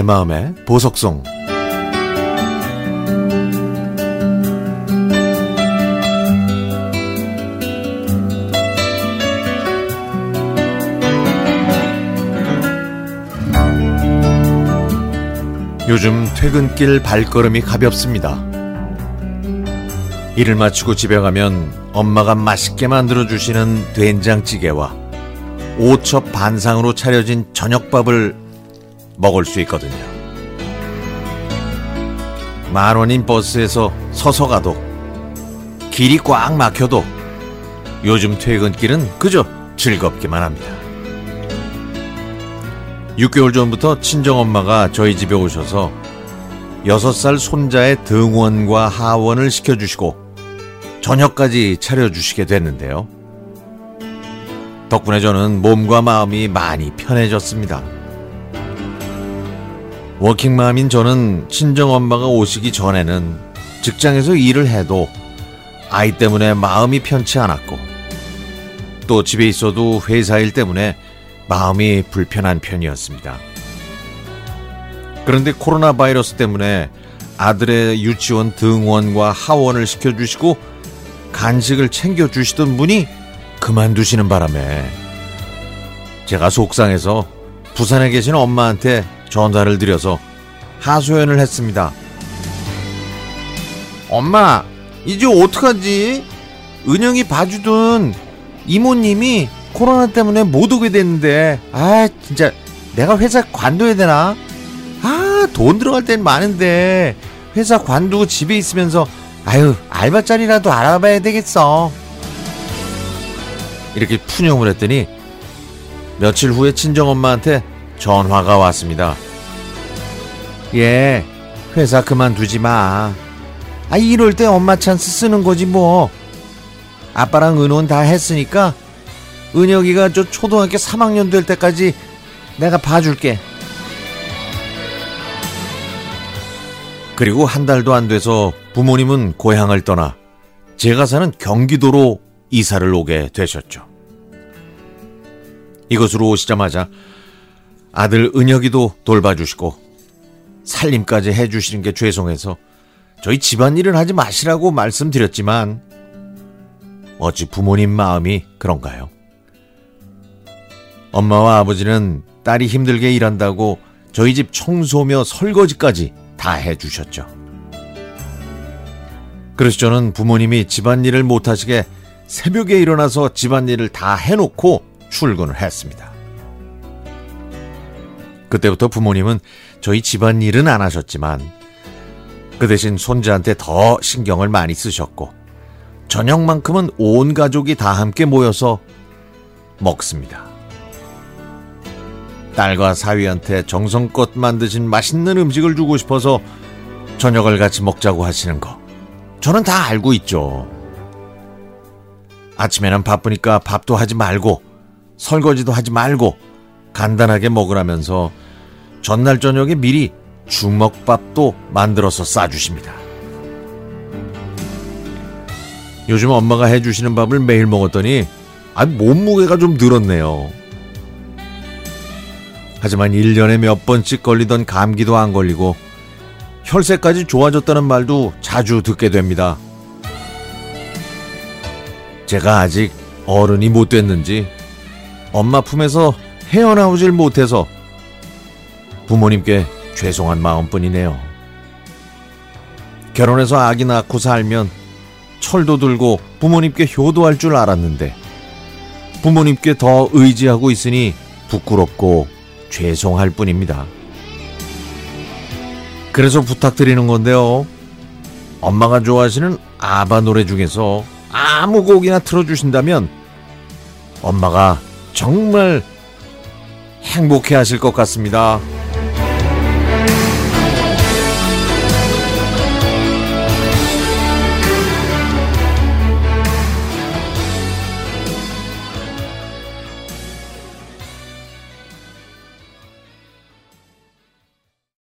내 마음의 보석송 요즘 퇴근길 발걸음이 가볍습니다. 일을 마치고 집에 가면 엄마가 맛있게 만들어 주시는 된장찌개와 오첩 반상으로 차려진 저녁밥을 먹을 수 있거든요. 만 원인 버스에서 서서 가도 길이 꽉 막혀도 요즘 퇴근길은 그저 즐겁기만 합니다. 6개월 전부터 친정엄마가 저희 집에 오셔서 6살 손자의 등원과 하원을 시켜주시고 저녁까지 차려주시게 됐는데요. 덕분에 저는 몸과 마음이 많이 편해졌습니다. 워킹맘인 저는 친정엄마가 오시기 전에는 직장에서 일을 해도 아이 때문에 마음이 편치 않았고 또 집에 있어도 회사 일 때문에 마음이 불편한 편이었습니다. 그런데 코로나 바이러스 때문에 아들의 유치원 등원과 하원을 시켜주시고 간식을 챙겨주시던 분이 그만두시는 바람에 제가 속상해서 부산에 계신 엄마한테 전화를 드려서 하소연을 했습니다. 엄마, 이제 어떡하지? 은영이 봐주던 이모님이 코로나 때문에 못 오게 됐는데, 아, 진짜 내가 회사 관둬야 되나? 아, 돈 들어갈 땐 많은데, 회사 관두고 집에 있으면서, 아유, 알바자리라도 알아봐야 되겠어. 이렇게 푸념을 했더니, 며칠 후에 친정엄마한테 전화가 왔습니다. 예, 회사 그만두지 마. 아, 이럴 때 엄마 찬스 쓰는 거지 뭐. 아빠랑 의논 다 했으니까 은혁이가 저 초등학교 3학년 될 때까지 내가 봐줄게. 그리고 한 달도 안 돼서 부모님은 고향을 떠나 제가 사는 경기도로 이사를 오게 되셨죠. 이곳으로 오시자마자 아들 은혁이도 돌봐주시고 살림까지 해주시는 게 죄송해서 저희 집안일은 하지 마시라고 말씀드렸지만 어찌 부모님 마음이 그런가요? 엄마와 아버지는 딸이 힘들게 일한다고 저희 집 청소며 설거지까지 다 해주셨죠. 그래서 저는 부모님이 집안일을 못하시게 새벽에 일어나서 집안일을 다 해놓고 출근을 했습니다. 그때부터 부모님은 저희 집안일은 안 하셨지만 그 대신 손자한테 더 신경을 많이 쓰셨고 저녁만큼은 온 가족이 다 함께 모여서 먹습니다. 딸과 사위한테 정성껏 만드신 맛있는 음식을 주고 싶어서 저녁을 같이 먹자고 하시는 거 저는 다 알고 있죠. 아침에는 바쁘니까 밥도 하지 말고 설거지도 하지 말고 간단하게 먹으라면서 전날 저녁에 미리 주먹밥도 만들어서 싸주십니다. 요즘 엄마가 해주시는 밥을 매일 먹었더니 아, 몸무게가 좀 늘었네요. 하지만 1년에 몇 번씩 걸리던 감기도 안 걸리고 혈색까지 좋아졌다는 말도 자주 듣게 됩니다. 제가 아직 어른이 못 됐는지 엄마 품에서 헤어나오질 못해서 부모님께 죄송한 마음뿐이네요. 결혼해서 아기 낳고 살면 철도 들고 부모님께 효도할 줄 알았는데 부모님께 더 의지하고 있으니 부끄럽고 죄송할 뿐입니다. 그래서 부탁드리는 건데요. 엄마가 좋아하시는 아바 노래 중에서 아무 곡이나 틀어주신다면 엄마가 정말 행복해 하실 것 같습니다.